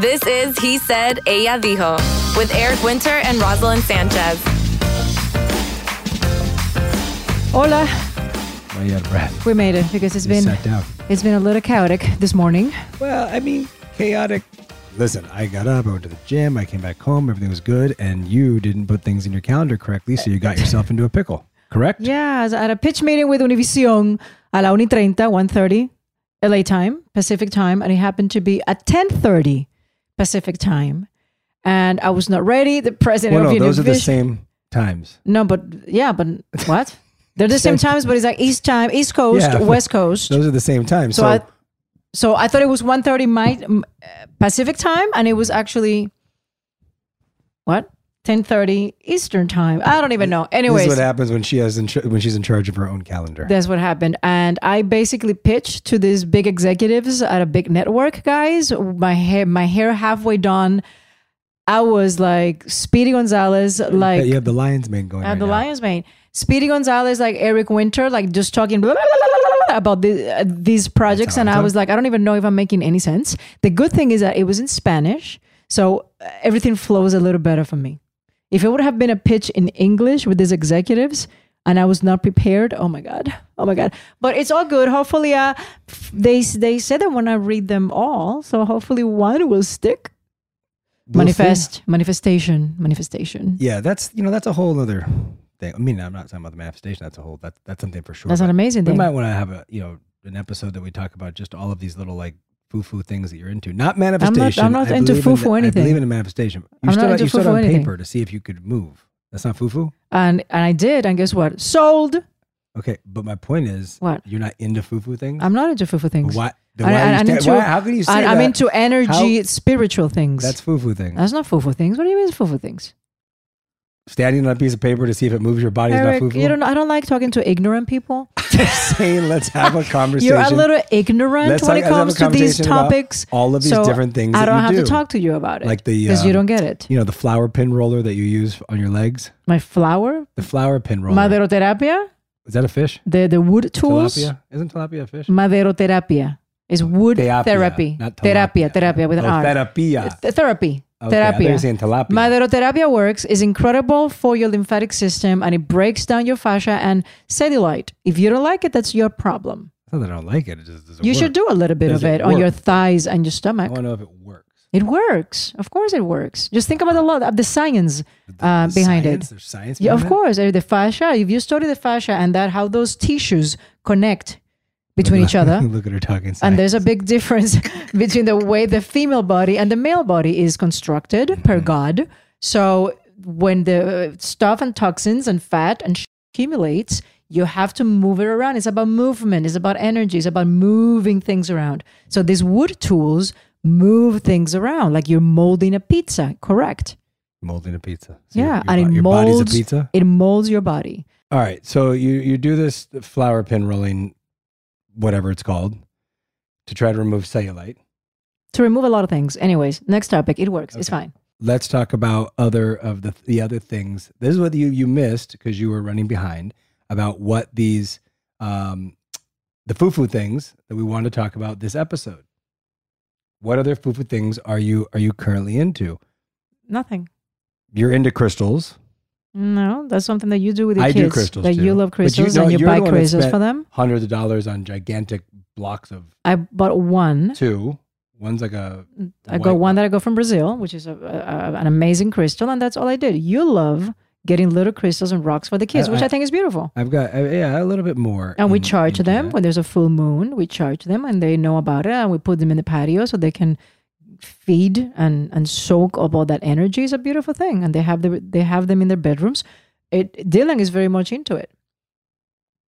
This is He Said, Ella Dijo with Eric Winter and Roselyn Sanchez. Hola. Why you out of breath? We made it because it's You been sat down. it's been a little chaotic this morning. Well, I mean, chaotic. Listen, I got up, I went to the gym, I came back home, everything was good, and you didn't put things in your calendar correctly, so you got yourself into a pickle. Correct? Yeah, I was at a pitch meeting with Univision a la 1.30, 1.30 LA time, Pacific time, and it happened to be at 10.30 Pacific time. And I was not ready. The president Well, no, of those are the same times. No, but yeah, but what? They're the same times, but it's like East time, East Coast, Yeah, West Coast. Those are the same times. So So, I, so I thought it was 1.30 my uh, Pacific time, and it was actually what 10.30 Eastern time. I don't even know. this Anyways, is what happens when she has in, when she's in charge of her own calendar. that's what happened. And I basically pitched to these big executives at a big network, guys. My hair, my hair halfway done. I was like Speedy Gonzalez, like you have the lion's mane going. at right the now. Lions mane. Speedy Gonzalez, like Eric Winter, like just talking blah, blah, blah, about the, uh, these projects, and I I was like, I don't even know if I'm making any sense. The good thing is that it was in Spanish, so uh, everything flows a little better for me. If it would have been a pitch in English with these executives, and I was not prepared, oh my god, oh my god. But it's all good. Hopefully, uh, they they said that when I read them all, so hopefully one will stick. We'll see. Manifest, manifestation, manifestation. Yeah, that's you know that's a whole other thing. I mean, I'm not talking about the manifestation. That's a whole that's that's something for sure. That's an amazing We thing. We might want to have a you know an episode that we talk about just all of these little like foo foo things that you're into. Not I'm not- manifestation. I'm not into in foo-foo the- anything. I believe in a manifestation. You I'm stood not you stood foo-foo on anything. paper to see if you could move. That's not foo foo. and and I did, and guess what? Sold. Okay, but my point is, What? you're not into foo foo things. I'm not into foo-foo things. Why? I- why, I- I'm into- why- How can you say I, that? I'm into energy, How- spiritual things. That's foo foo things. That's not foo-foo things. What do you mean foo-foo things? Standing on a piece of paper to see if it moves your body is not Eric, foo foo. you don't. I don't like talking to ignorant people. just saying, let's have a conversation. You're a little ignorant Let's when like- it let's have a comes to these topics. all of these So different things I don't you have do. to talk to you about it, like the because you um, don't get it. You know the flower pin roller that you use on your legs. My flower, The flower pin roller. maderoterapia, Is that a fish? the the wood tools. Tilapia? Isn't tilapia a fish? Maderoterapia is wood therapy. not Therapia, tilapia. therapia with an Oh, R. therapia. Th- therapy. Okay, I thought you were Therapia. saying tilapia. Maderoterapia works is incredible for your lymphatic system and it breaks down your fascia and cellulite. If you don't like it, that's your problem. It's not that I don't like it. It just doesn't You work. should do a little bit Does of it it on your thighs and your stomach. I want to know if it works. It works. Of course, it works. Just think about the lot of the science uh, The behind science? it. There's science. Yeah, of it? course. uh, The fascia. If you study the fascia and that how those tissues connect between Look each other, Look at her talking. and there's a big difference between the way the female body and the male body is constructed Mm-hmm. per God. So when the stuff and toxins and fat and sh- accumulates, you have to move it around. It's about movement. It's about energy. It's about moving things around. So these wood tools move things around, like you're molding a pizza. Correct. molding a pizza. So yeah, your, and bo- it your molds. body's a pizza. It molds your body. All right, so you you do this flower pin rolling, whatever it's called, to try to remove cellulite. to remove a lot of things. Anyways, next topic. It works. It's fine. Let's talk about other of the the other things. This is what you you missed because you were running behind about what these um the foo foo things that we wanted to talk about this episode. What other foo foo things are you are you currently into? Nothing. You're into crystals. No, that's something that you do with your I kids. do crystals That too. you love But you crystals and you buy the crystals for them. Hundreds of dollars on gigantic blocks of I bought one. two. One's like a I got white one that I got from Brazil, which is a, a, an amazing crystal, and that's all I did. You love getting little crystals and rocks for the kids, I- which I- I, think is beautiful. I've got uh, yeah a little bit more. And we charge them that. when there's a full moon. We charge them, and they know about it, and we put them in the patio so they can feed and and soak up all that energy. is a beautiful thing, and they have the they have them in their bedrooms. It Dylan is very much into it.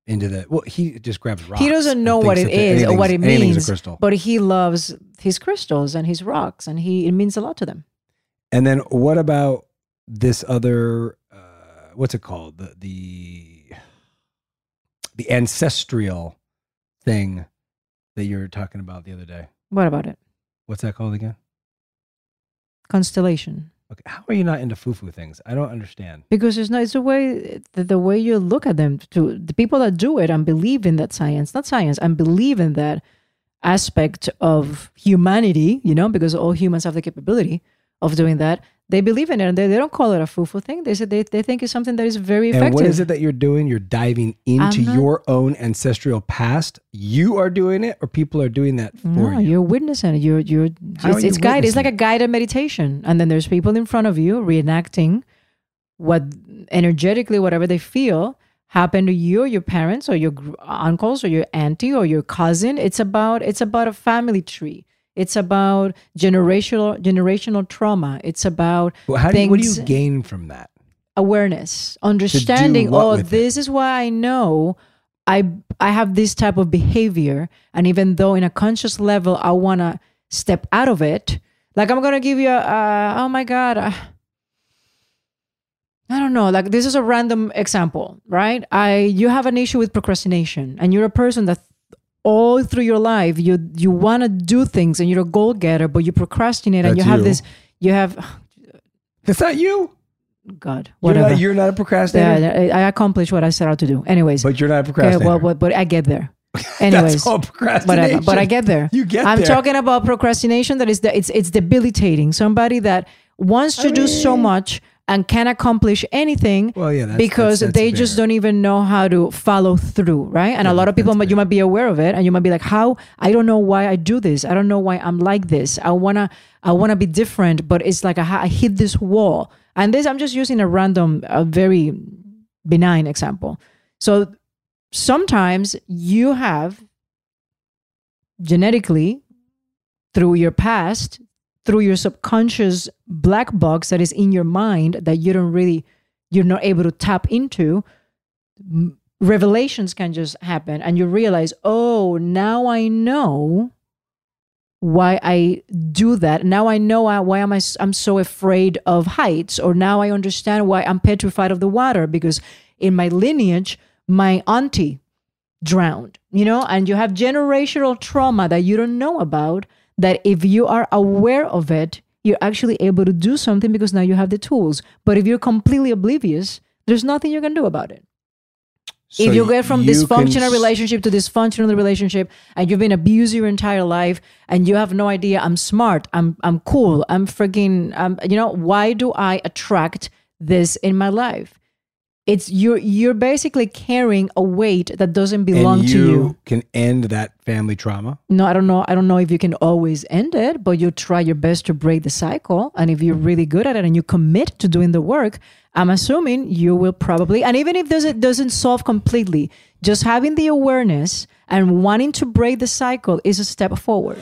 into the well. He just grabs rocks. he doesn't know what it is or what it means, but he loves his crystals and his rocks, and he it means a lot to them. And then what about this other? Uh, what's it called? The the the ancestral thing that you were talking about the other day. What about it? What's that called again? Constellation. Okay, how are you not into foo foo things? I don't understand. because it's not it's the way the, the way you look at them to the people that do it and believe in that science not science and believe in that aspect of humanity you know because all humans have the capability of doing that they believe in it and they, they don't call it a foo-foo thing they said they, they think it's something that is very effective And what is it that you're doing? You're diving into not- your own ancestral past. You are doing it, or people are doing that for no, you. you're witnessing it. You're you're How it's, you it's guided. It's like a guided meditation, and then there's people in front of you reenacting what energetically whatever they feel happened to you or your parents or your uncles or your auntie or your cousin. It's about it's about a family tree. It's about generational generational trauma. It's about Well, how do you, what do you gain from that? awareness, understanding. Oh, this is why I know I I have this type of behavior, and even though in a conscious level I want to step out of it, like I'm gonna give you a uh, oh my god. Uh, I don't know. Like this is a random example, right? I you have an issue with procrastination, and you're a person that all through your life you you want to do things, and you're a goal getter, but you procrastinate, and That's you have this. You have That's not you. God, You're not, you're not a procrastinator, Yeah, I I accomplished what I set out to do. Anyways, but you're not a okay, well, but, but I get there. Anyways, That's all procrastination. whatever. But I get there. You get I'm there. talking about procrastination that is the, it's it's debilitating. Somebody that wants to do so much and can't accomplish anything Well, yeah, that's- because that's- that's they just don't even know how to follow through, right? And a lot of people, you might be aware of it, and you might be like, "How? I don't know why I do this. I don't know why I'm like this. I wanna, I wanna be different, but it's like I, I hit this wall." And this, I'm just using a random, a very benign example. So sometimes you have genetically through your past through your subconscious black box that is in your mind that you don't really you're not able to tap into revelations can just happen and you realize oh now i know why i do that now i know why am I, i'm so afraid of heights or now i understand why i'm petrified of the water because in my lineage my auntie drowned, you know, and you have generational trauma that you don't know about. That if you are aware of it, you're actually able to do something because now you have the tools. But if you're completely oblivious, there's nothing you can do about it. So if you get from you dysfunctional can relationship to dysfunctional relationship and you've been abused your entire life and you have no idea i'm smart i'm i'm cool i'm freaking um, you know why do i attract this in my life it's you're you're basically carrying a weight that doesn't belong and to you can end that family trauma. no i don't know. I don't know if you can always end it but you try your best to break the cycle. And if you're mm-hmm. really good at it and you commit to doing the work i'm assuming you will probably and even if doesn't doesn't solve completely just having the awareness and wanting to break the cycle is a step forward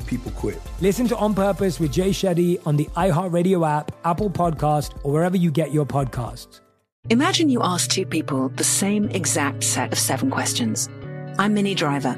People quit. Listen to On Purpose with Jay Shetty on the iHeartRadio app, Apple Podcast, or wherever you get your podcasts. Imagine you ask two people the same exact set of seven questions. I'm Minnie Driver,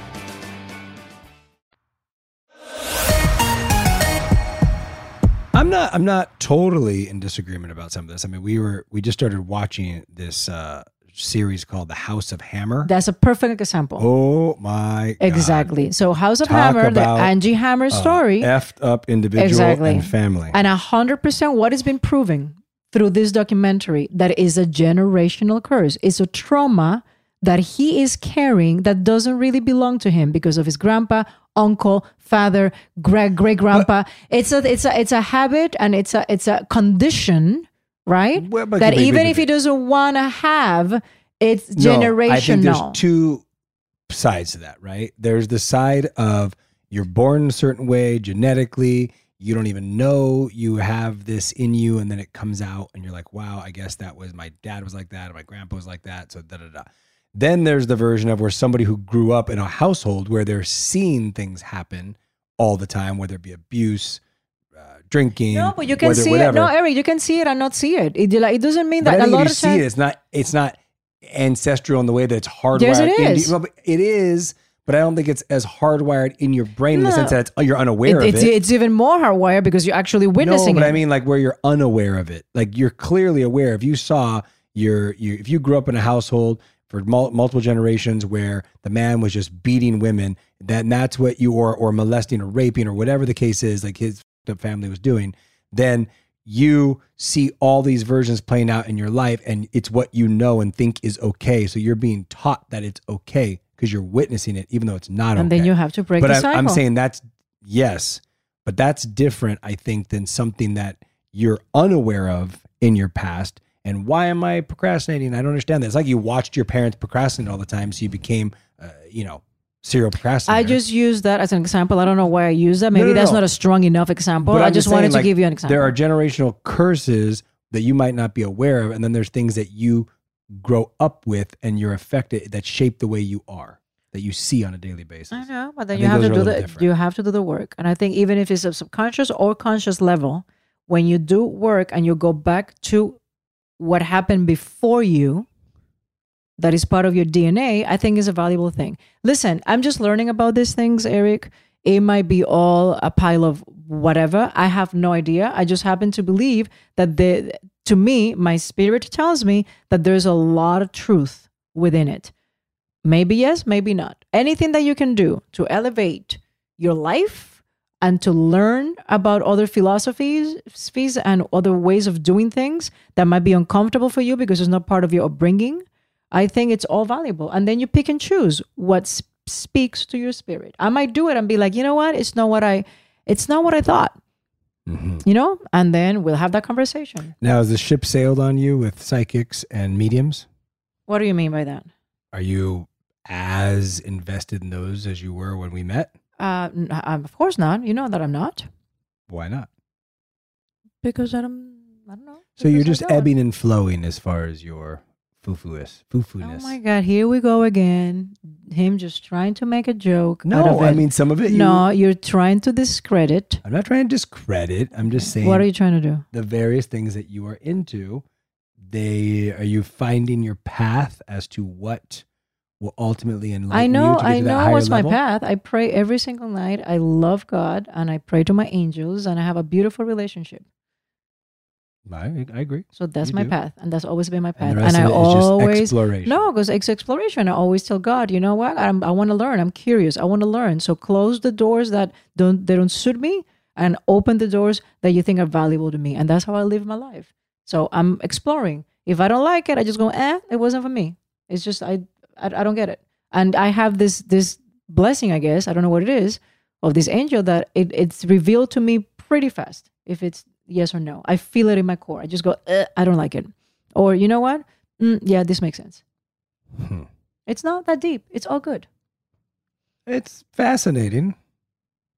Not. I'm not totally in disagreement about some of this. I mean, we were we just started watching this uh, series called The House of Hammer. That's a perfect example. Oh my! God. Exactly. So House of Talk Hammer, the Armie Hammer story. effed up individual Exactly. and family. And a hundred percent what has been proven through this documentary that is a generational curse. It's a trauma that he is carrying that doesn't really belong to him because of his grandpa, uncle, father, great great grandpa. It's a it's a it's a habit and it's a it's a condition, right? that even if he doesn't want to have, it's No, generational. I think there's two sides to that, right? There's the side of you're born a certain way genetically, you don't even know you have this in you, and then it comes out, and you're like, wow, I guess that was my dad was like that, or my grandpa was like that, so da da da. Then there's the version of where somebody who grew up in a household where they're seeing things happen all the time, whether it be abuse, uh, drinking, no, but you can whether- see whatever. it. No, Eric, you can see it and not see it. It, like, it doesn't mean But that I a think lot if you of see times. it, it's not it's not ancestral in the way that it's hardwired. Yes, it into- is. well, but it is, but I don't think it's as hardwired in your brain in the sense that it's, you're unaware It- of it's, it. it's even more hardwired because you're actually no, witnessing but it. I mean like where you're unaware of it. Like you're clearly aware. If you saw your, you, if you grew up in a household for mul- multiple generations where the man was just beating women, then that's what you or or molesting or raping or whatever the case is, like his family was doing, then you see all these versions playing out in your life and it's what you know and think is okay. So you're being taught that it's okay because you're witnessing it, even though it's not and okay. then you have to break but cycle. I'm saying that's yes, but that's different, I think, than something that you're unaware of in your past. And why am I procrastinating? I don't understand that. It's like you watched your parents procrastinate all the time, so you became, uh, you know, serial procrastinator. I just use that as an example. I don't know why I use that. Maybe no, that's no. not a strong enough example. But I I'm just saying, wanted to like, give you an example. There are generational curses that you might not be aware of, and then there's things that you grow up with and you're affected that shape the way you are, that you see on a daily basis. I know, but then I you have to do the different. you have to do the work. And I think even if it's a subconscious or conscious level, when you do work and you go back to what happened before you, that is part of your DNA, I think is a valuable thing. Listen, I'm just learning about these things, Eric. It might be all a pile of whatever. I have no idea. I just happen to believe that the to me, my spirit tells me that there's a lot of truth within it. Maybe yes, maybe not. Anything that you can do to elevate your life and to learn about other philosophies philosophies and other ways of doing things that might be uncomfortable for you because it's not part of your upbringing, I think it's all valuable. And then you pick and choose what s- speaks to your spirit. I might do it and be like, you know what? It's not what I, it's not what I thought. Mm-hmm. You know, and then we'll have that conversation. Now, has the ship sailed on you with psychics and mediums? What do you mean by that? Are you as invested in those as you were when we met? Uh, n- I'm- of course not. You know that I'm not Why not? because I'm. I don't know. So you're just ebbing and flowing as far as your foo-foo-ness, Oh foo-foo-ness. my God! Here we go again. Him just trying to make a joke. out No, I mean, some of it you- No, you're trying to discredit. I'm not trying to discredit. I'm just saying. What are you trying to do? The various things that you are into. They are you finding your path as to what will ultimately enlighten I know. you to get I know what's level? my path. I pray every single night. I love God and I pray to my angels and I have a beautiful relationship. I, I agree. So that's You my do. path, and that's always been my path. And rest I of it is just always exploration. no, because it's exploration. I always tell God, you know what? I'm, I want to learn. I'm curious. I want to learn. So close the doors that don't they don't suit me, and open the doors that you think are valuable to me. And that's how I live my life. So I'm exploring. If I don't like it, I just go, eh, it wasn't for me. It's just I I, I don't get it. And I have this this blessing, I guess. I don't know what it is of this angel that it, it's revealed to me pretty fast if it's yes or no. I feel it in my core. I just go, "Uh, I don't like it. Or you know what? Mm, yeah, this makes sense. Hmm. It's not that deep. It's all good. It's fascinating.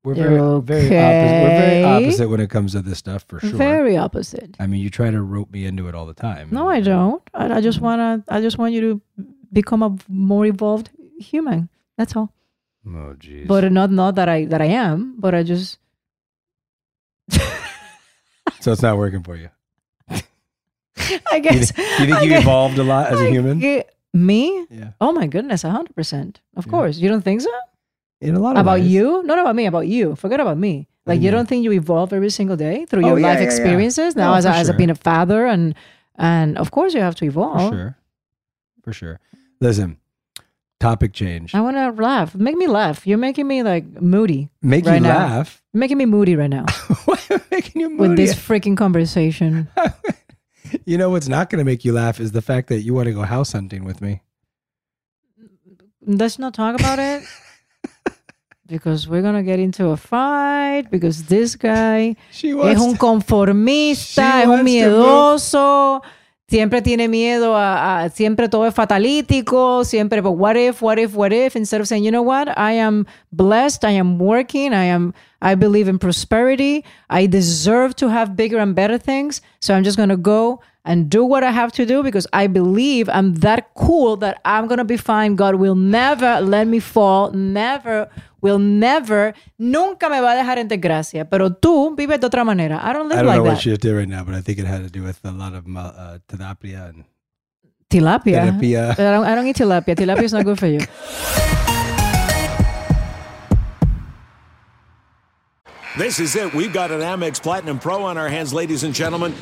We're very, very opposite. We're very opposite when it comes to this stuff, for sure. Very opposite. I mean, you try to rope me into it all the time. No, I don't. I, I just wanna. I just want you to become a more evolved human. That's all. Oh, jeez. But not not that I that I am, but I just So it's not working for you. I guess. You, think I you guess- evolved a lot as a I human? ge- me? Yeah. Oh my goodness, hundred percent. Of course. You don't think so? In a lot of about ways. you? Not about me. About you. Forget about me. What do Like you you don't think you evolve every single day through Oh, your yeah, life yeah, yeah. experiences? Now oh, No, as, a, for as a being a father and and of course you have to evolve. For evolve. sure. For sure. Listen, topic change. I want to laugh. Make me laugh. You're making me like moody. Make right you now. laugh? You're making me moody right now. What? Making you moody? With this freaking conversation. You know what's not going to make you laugh is the fact that you want to go house hunting with me. Let's not talk about it. Because we're gonna get into a fight. Because this guy es un conformista, es un miedoso. Siempre tiene miedo a, a- siempre todo es fatalítico. Siempre, but what if, what if, what if? Instead of saying, you know what, I am blessed. I am working. I am. I believe in prosperity. I deserve to have bigger and better things. So I'm just gonna go and do what I have to do because I believe I'm that cool that I'm gonna be fine. God will never let me fall. Never will never. Nunca me va a dejar en desgracia. Pero tú vives de otra manera. I don't live I don't like know that. what she did right now, but I think it had to do with a lot of uh, tilapia and Tilapia. Tilapia. I don't, I don't eat tilapia. Tilapia is not good for you. This is it. We've got an Amex Platinum Pro on our hands, ladies and gentlemen.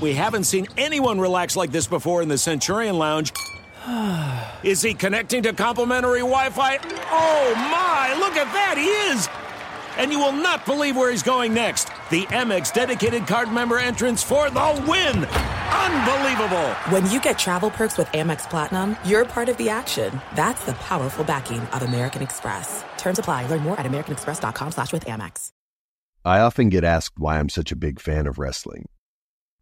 We haven't seen anyone relax like this before in the Centurion Lounge. Is he connecting to complimentary Wi Fi? Oh my, look at that, he is! And you will not believe where he's going next. The Amex dedicated card member entrance for the win! Unbelievable! When you get travel perks with Amex Platinum, you're part of the action. That's the powerful backing of American Express. Terms apply. Learn more at americanexpress.com slash with Amex. I often get asked why I'm such a big fan of wrestling.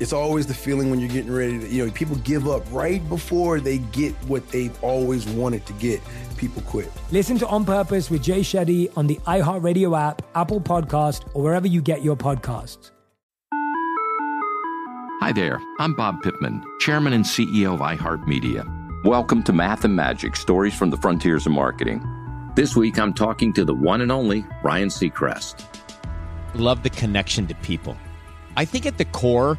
It's always the feeling when you're getting ready to, you know, people give up right before they get what they've always wanted to get. People quit. Listen to On Purpose with Jay Shetty on the iHeartRadio app, Apple Podcast, or wherever you get your podcasts. Hi there, I'm Bob Pittman, Chairman and CEO of iHeartMedia. Welcome to Math and Magic Stories from the Frontiers of Marketing. This week I'm talking to the one and only Ryan Seacrest. Love the connection to people. I think at the core,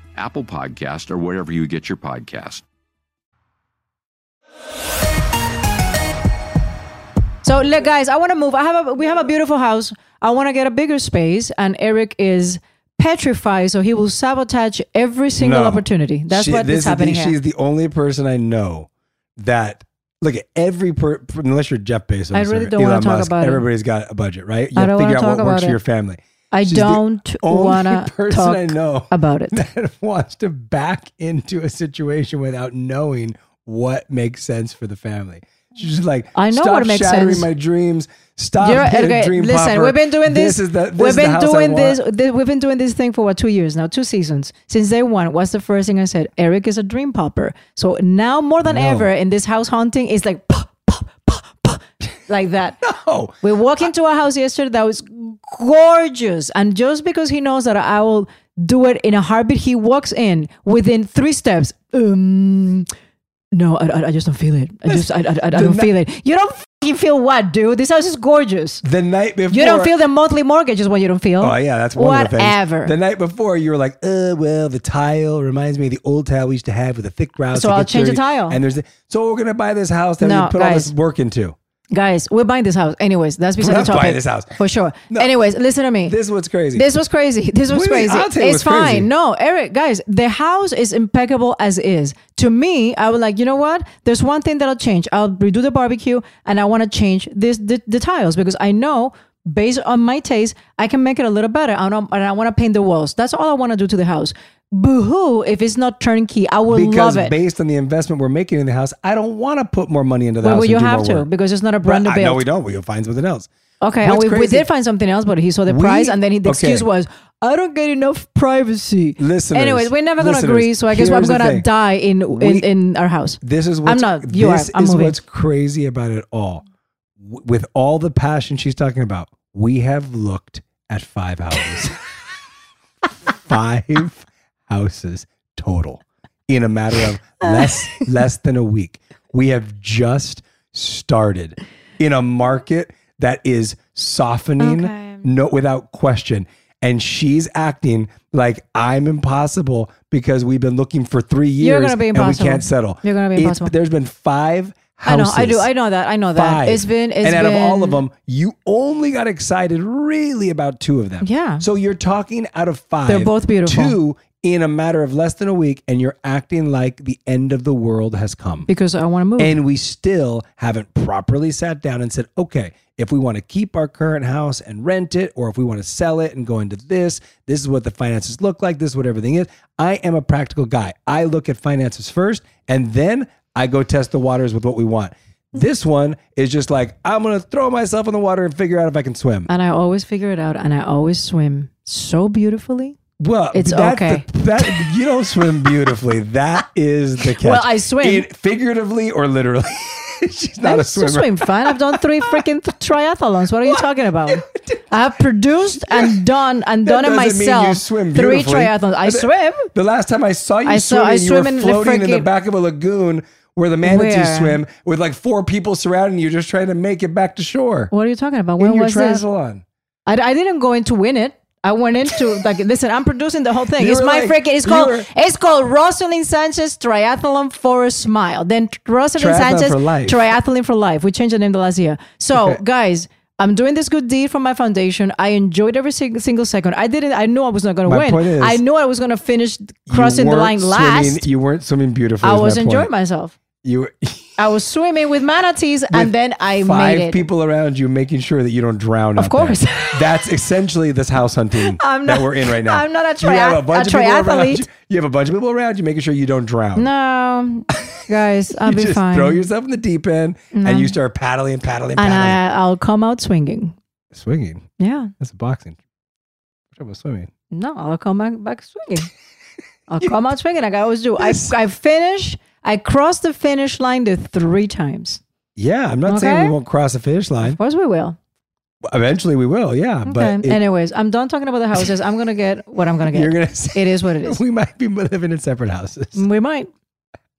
Apple Podcast, or wherever you get your podcast. So, look, guys, I want to move. I have a we have a beautiful house. I want to get a bigger space, and Eric is petrified, so he will sabotage every single No. opportunity. That's She- what this is happening the, here. She's the only person I know that look at every per, unless you're Jeff Bezos. I really or don't wanna Elon talk Musk, about it. Everybody's got a budget, right? You I have to don't figure wanna out talk what works about for your it. family. I She's don't wanna person talk I know about it. that wants to back into a situation without knowing what makes sense for the family. She's just like, I know what makes shattering sense. my dreams. Stop You're- okay, a dream listen, popper. we've been doing this. This is the, this we've been doing want. this, We've been doing this thing for what two years now, two seasons. Since day one, what's the first thing I said? Eric is a dream popper. So now more than ever in this house hunting, it's like like that. No, we walked into a house yesterday that was gorgeous, and just because he knows that I will do it in a heartbeat, he walks in within three steps. Um, no, I, I, just don't feel it. I just, I, I, I don't feel it. You don't feel what, dude? This house is gorgeous. The night before, You don't feel the monthly mortgage is what you don't feel. Oh yeah, that's one of the. Whatever. The night before, you were like, "Uh, well, the tile reminds me of the old tile we used to have with the thick grout." So I'll change the tile. And there's, the, so we're gonna buy this house that No, we put all this work into. Guys, we're buying this house. Anyways, that's beside the topic. buying this house. For sure. Anyways, listen to me. This was crazy. This was crazy. This was mean? crazy. It's what's crazy. fine. No, Eric, guys, the house is impeccable as is. To me, I was like, you know what? There's one thing that'll change. I'll redo the barbecue and I want to change this the, the tiles because I know based on my taste, I can make it a little better. I know, and I want to paint the walls. That's all I want to do to the house. Boo-hoo if it's not turnkey. I will because love it. based on the investment we're making in the house, I don't want to put more money into the Well, house. well, you have to work. because it's not a brand new build. No, we don't. We'll find something else. Okay, and we, we did find something else, but he saw the We- price, and then he, the okay. excuse was, "I don't get enough privacy." Listeners, Anyways, we're never gonna agree, so I guess I'm gonna die in in, We- in our house. This is I'm not. You this are. I'm is moving. what's crazy about it all. W- With all the passion she's talking about, we have looked at five houses. five houses total in a matter of uh. less less than a week. We have just started in a market that is softening no without question. And she's acting like I'm impossible because we've been looking for three years You're gonna be and we can't settle. You're gonna be It's- impossible. There's been five I know. I do. I know that. I know that. Five. It's been. It's and out been, of all of them, you only got excited really about two of them. Yeah. So you're talking out of 5 They're both beautiful. Two in a matter of less than a week, and you're acting like the end of the world has come. because I want to move. And we still haven't properly sat down and said, okay, if we want to keep our current house and rent it, or if we want to sell it and go into this, this is what the finances look like, this is what everything is. I am a practical guy. I look at finances first, and then I go test the waters with what we want. This one is just like, I'm going to throw myself in the water and figure out if I can swim. and I always figure it out, and I always swim so beautifully. Well, It's that's okay. The, that you don't swim beautifully. That is the catch. Well, I swim. In- figuratively or literally. She's not I a swimmer. swim fine. I've done three freaking triathlons. What are you talking about? I have produced and done and That done it myself. you swim three triathlons. I The- swim. The last time I saw you I saw- swimming, I you were in floating in the back of a lagoon where the manatees Where? swim with like four people surrounding you, just trying to make it back to shore. What are you talking about? When in your was this? triathlon. I, I didn't go in to win it. I went into like listen. I'm producing the whole thing. You it's were my like- freaking. It's you called. were- it's called Roselyn Sanchez Triathlon for a Smile. Then Roselyn Triathlon Sanchez for life. Triathlon for Life. We changed the name the last year. So guys, I'm doing this good deed for my foundation. I enjoyed every sing- single second. I didn't. I knew I was not going to win. point is, I knew I was going to finish crossing the line swimming- last. You weren't swimming beautifully. I was enjoying point. myself. You were I was swimming with manatees, and then I five made it. people around you making sure that you don't drown. Of course. That's essentially this house hunting I'm that not- we're in right now. I'm not a You have a bunch a of people around triathlete. you. You have a bunch of people around you making sure you don't drown. No, guys, I'll you be just fine. throw yourself in the deep end No. and you start paddling, paddling, and paddling. I, I'll come out swinging. Swinging. Yeah. That's boxing. Up with swimming? No, I'll come back, back swinging. I'll come out swinging like I always do. I, I finish, I crossed the finish line the three times. Yeah, I'm not Okay. saying we won't cross the finish line. Of course we will. Eventually we will, yeah. Okay. But it- Anyways, I'm done talking about the houses. I'm going to get what I'm going to get. You're gonna say- it is what it is. we might be living in separate houses. We might.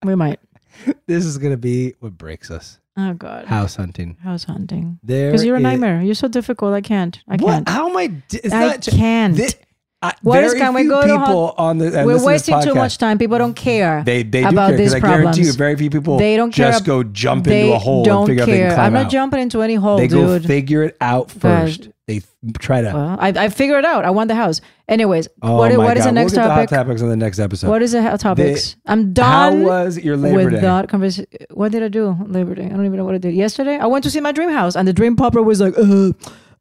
We might. This is gonna be what breaks us. Oh, God. House hunting. House hunting. There Because you're a is- nightmare. You're so difficult. I can't. I What? can't. How am I? d- It's I not, can't. Thi- I- What is can we go to people hunt- on the. and We're to wasting too much time. People don't care They they do about care these I problems. guarantee you, very few people they don't care. just go jump into a hole Don't and figure out they care. I'm not out. jumping into any hole, they go dude. figure it out first. They try to. well, I, I figured it out. I want the house. Anyways, oh what, what is the next we'll to topic? hot topics on the next episode. What is the hot topics? I'm done. How was your Labor with Day? that conversation. What did I do? Labor Day. I don't even know what I did. Yesterday, I went to see my dream house, and the dream popper was like, "Uh,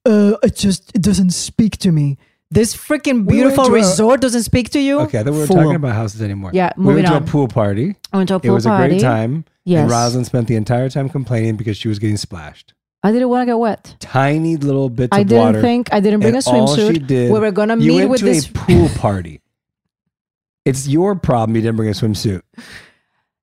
uh, it just it doesn't speak to me. This freaking We beautiful a- resort doesn't speak to you." Okay, we were Fool. talking about houses anymore. Yeah, we moving went to a pool party. I went to a pool party. It was a party. great time. Yes. And Roselyn spent the entire time complaining because she was getting splashed. I didn't want to get wet. Tiny little bits I of water. I didn't think- I didn't bring and a swimsuit. she did, We were gonna meet with to this- a pool party. it's your problem. You didn't bring a swimsuit.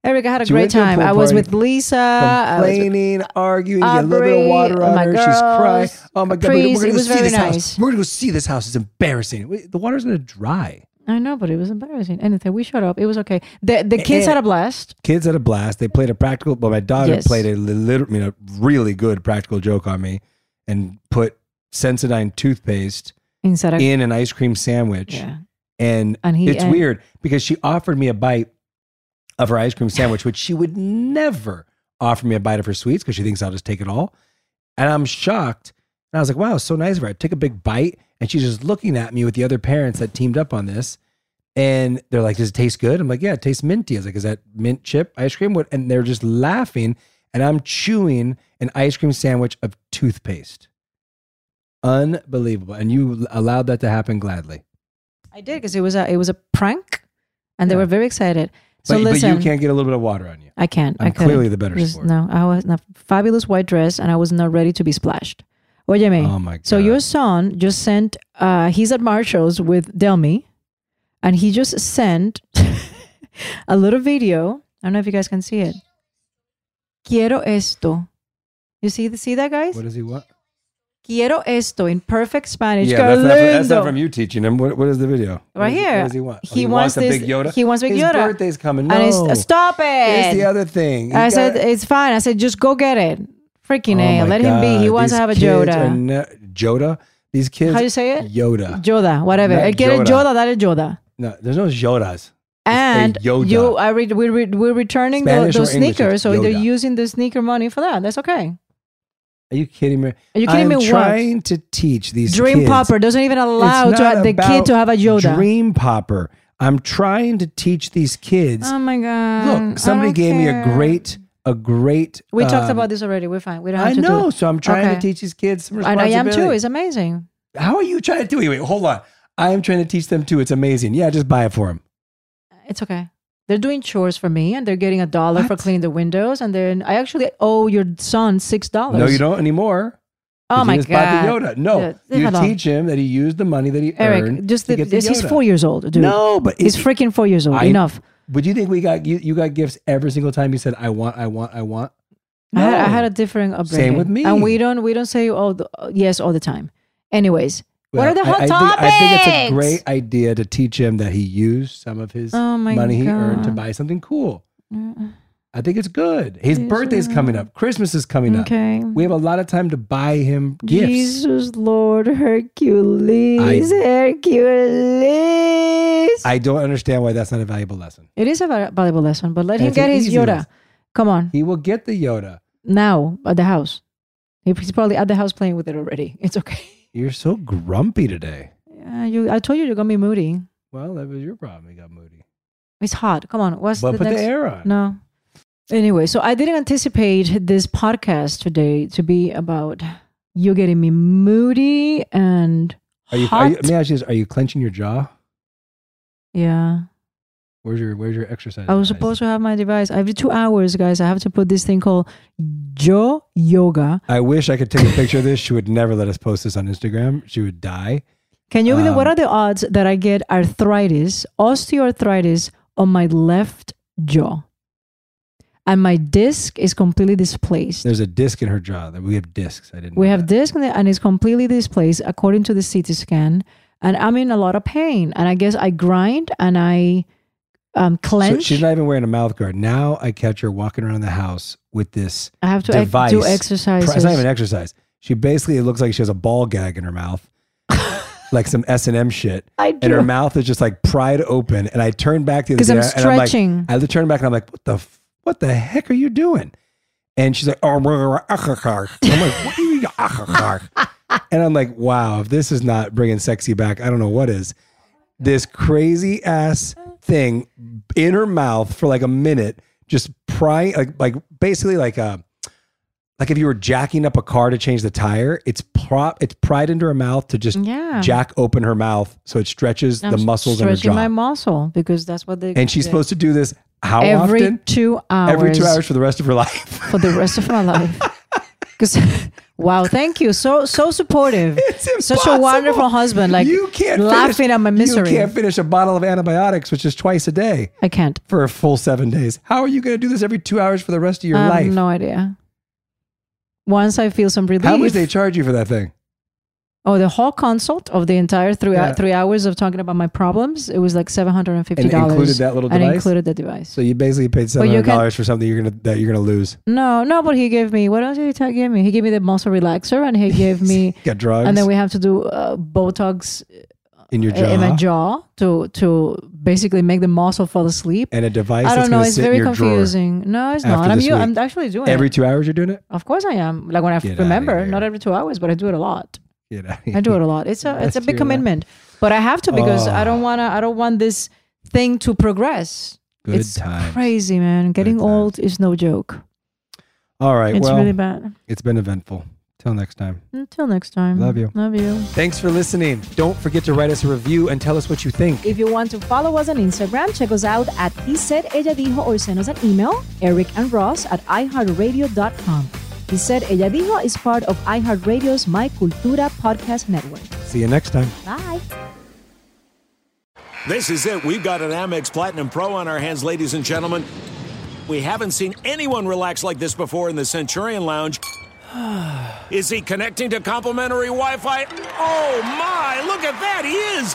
Eric, I had a She great to a time. pool I was with Lisa. Was with Complaining, arguing, you get a little bit of water on my her. She's crying. Oh my god, Caprice. we're, we're gonna go see this nice. house. We're gonna go see this house. It's embarrassing. The water's gonna dry. I know, but it was embarrassing. Anything. We showed up. It was okay. The the eh, kids And- had a blast. Kids had a blast. They played a practical. but my daughter Yes. played a little, mean, a really good practical joke on me, and put Sensodyne toothpaste Inside a- in an ice cream sandwich. Yeah. And, And he it's ate- weird because she offered me a bite of her ice cream sandwich, which she would never offer me a bite of her sweets because she thinks I'll just take it all. And I'm shocked. And I was like, wow, so nice of her. I took a big bite and she's just looking at me with the other parents that teamed up on this. And they're like, does it taste good? I'm like, yeah, it tastes minty. I was like, is that mint chip ice cream? What? And they're just laughing. And I'm chewing an ice cream sandwich of toothpaste. Unbelievable. And you allowed that to happen gladly. I did because it was a it was a prank, and they were very excited. So but, listen, but you can't get a little bit of water on you. I can't. I I'm couldn't. clearly the better Just- sport. No, I was in a fabulous white dress, and I was not ready to be splashed. Óyeme. Oh my God. So your son just sent. Uh, he's at Marshalls with Delmi, and he just sent a little video. I don't know if you guys can see it. Quiero esto. You see see that, guys? What does he want? Quiero esto in perfect Spanish. Yeah, that's not, from, that's not from you teaching him. What, what is the video? Right does here. What does he want? Oh, He wants a this- big Yoda. he wants big Yoda. His birthday's coming. No, And it's, stop it. Here's the other thing. He I said it's fine. I said just go get it. Freaking Oh a, let him be. He God, wants to have a Yoda. ne- Yoda. These kids. How do you say it? Yoda. Yoda, whatever. Not eh, El quiere Yoda. Yoda, dale Yoda. No, there's no Yodas. And Yoda. you, I read, we're, we're returning Spanish or those sneakers, it's so they're using the sneaker money for that. That's okay. Are you kidding me? Are you kidding I'm me what? trying to teach these Dream kids. Popper doesn't even allow to the kid to have a Yoda. Dream Popper. I'm trying to teach these kids. Oh my god! Look, somebody gave me a great, a great. We talked um, about this already. We're fine. We don't have I to do know. it. So I'm trying Okay. to teach these kids some And I am too. It's amazing. How are you trying to do it? Wait, hold on. I am trying to teach them too. It's amazing. Yeah, just buy it for them. It's okay. They're doing chores for me, and they're getting a dollar for cleaning the windows, and then I actually owe your son six dollars. No, you don't anymore. Oh my he just bought God. Yoda. No, Yeah, you teach him that he used the money that he Eric, earned just the, this, he's four years old, dude. No, but he's freaking four years old. I- Enough. Would you think we got you? You got gifts every single time you said "I want, I want, I want." I, had, I had a different upbringing. Same with me. And we don't we don't say all the, yes all the time. Anyways, what are the hot I, I topics? Think, I think it's a great idea to teach him that he used some of his Oh money he earned to buy something cool. Mm, I think it's good. His birthday's coming up. Christmas is coming Okay. up. We have a lot of time to buy him gifts. Jesus Lord Hercules, Hercules. I don't understand why that's not a valuable lesson. it is a valuable lesson, but let And him get his Yoda. lesson. Come on, He will get the Yoda. now at the house. He's probably at the house playing with it already. It's okay. You're so grumpy today. Yeah, you. I told you you're gonna be moody. Well, that was your problem. You got moody. It's hot. Come on. What's But the put the air on. No. Anyway, so I didn't anticipate this podcast today to be about you getting me moody and Are you, hot. are you? Let me ask you this: Are you clenching your jaw? yeah. Where's your Where's your exercise? I was supposed to have my device every two hours, guys. I have to put this thing called Jaw Yoga. I wish I could take a picture of this. She would never let us post this on Instagram. She would die. Can you believe what Um, are the odds that I get arthritis, osteoarthritis on my left jaw? And my disc is completely displaced. There's a disc in her jaw. That we have discs. I didn't. We have disc in the- and it's completely displaced according to the CT scan. And I'm in a lot of pain. And I guess I grind and I um, So she's not even wearing a mouth guard. Now I catch her walking around the house with this I have to ex- device. do exercises. It's not even exercise. She basically it looks like she has a ball gag in her mouth, like some S and M shit. I And her mouth is just like pried open. And I turn back to the other day, I'm and I'm like, stretching. I turned back and I'm like, what the f- what the heck are you doing? And she's like, oh, I'm like, what do you mean, and I'm like, wow, if this is not bringing sexy back, I don't know what is. This crazy ass thing in her mouth for like a minute, just prying, like, like basically like a, like if you were jacking up a car to change the tire, it's prop, it's pried into her mouth to just Yeah. jack open her mouth so it stretches I'm the muscles in her stretching jaw. my muscle because that's what they. and she's they- supposed to do this how every often? two hours. Every two hours for the rest of her life. for the rest of my life. Because wow, thank you, so so supportive, such a wonderful husband. Like you can't laughing finish, at my misery. You can't finish a bottle of antibiotics, which is twice a day. I can't for a full seven days. How are you going to do this every two hours for the rest of your life? I have no idea. Once I feel some relief. How much they charge you for that thing? Oh, the whole consult of the entire three Yeah. three hours of talking about my problems. It was like seven hundred and fifty dollars. included that little device. And included the device. So you basically paid seven you hundred dollars for something you're gonna that you're gonna lose. No, no, but he gave me what else did he give me? He gave me the muscle relaxer, and he gave me Got drugs and then we have to do uh, Botox in your jaw in my jaw to to basically make the muscle fall asleep. and a device. I don't know. It's very confusing. No, it's not. I'm this u- week. I'm actually doing it. every it. two hours. You're doing it. Of course I am. Like when I Get remember, not every two hours, but I do it a lot. Get out I do it a lot. It's a it's a big hear that. commitment, but I have to because I Oh. don't ah. wanna. I don't want this thing to progress. Good it's times. crazy, man. Getting old is no joke. All right. It's well, really bad. It's been eventful. Till next time. Until next time. Love you. Love you. Thanks for listening. Don't forget to write us a review and tell us what you think. If you want to follow us on Instagram, check us out at He Said Ella Dijo or send us an email, Eric and Ross at iHeartRadio.com. He Said Ella Dijo is part of iHeartRadio's My Cultura podcast network. See you next time. Bye. This is it. We've got an Amex Platinum Pro on our hands, ladies and gentlemen. We haven't seen anyone relax like this before in the Centurion Lounge. Is he connecting to complimentary Wi Fi? Oh my, look at that, he is!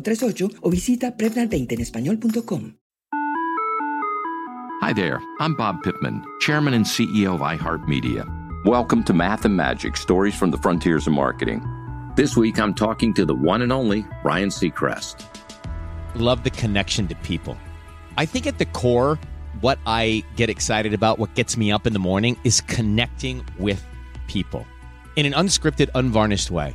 1-855-213-2138 o visita Prevnar20 en español.com. Hi there, I'm Bob Pittman, Chairman and CEO of iHeartMedia. Welcome to Math and Magic Stories from the Frontiers of Marketing. This week I'm talking to the one and only Ryan Seacrest. Love the connection to people. I think at the core, what I get excited about, what gets me up in the morning, is connecting with people in an unscripted, unvarnished way.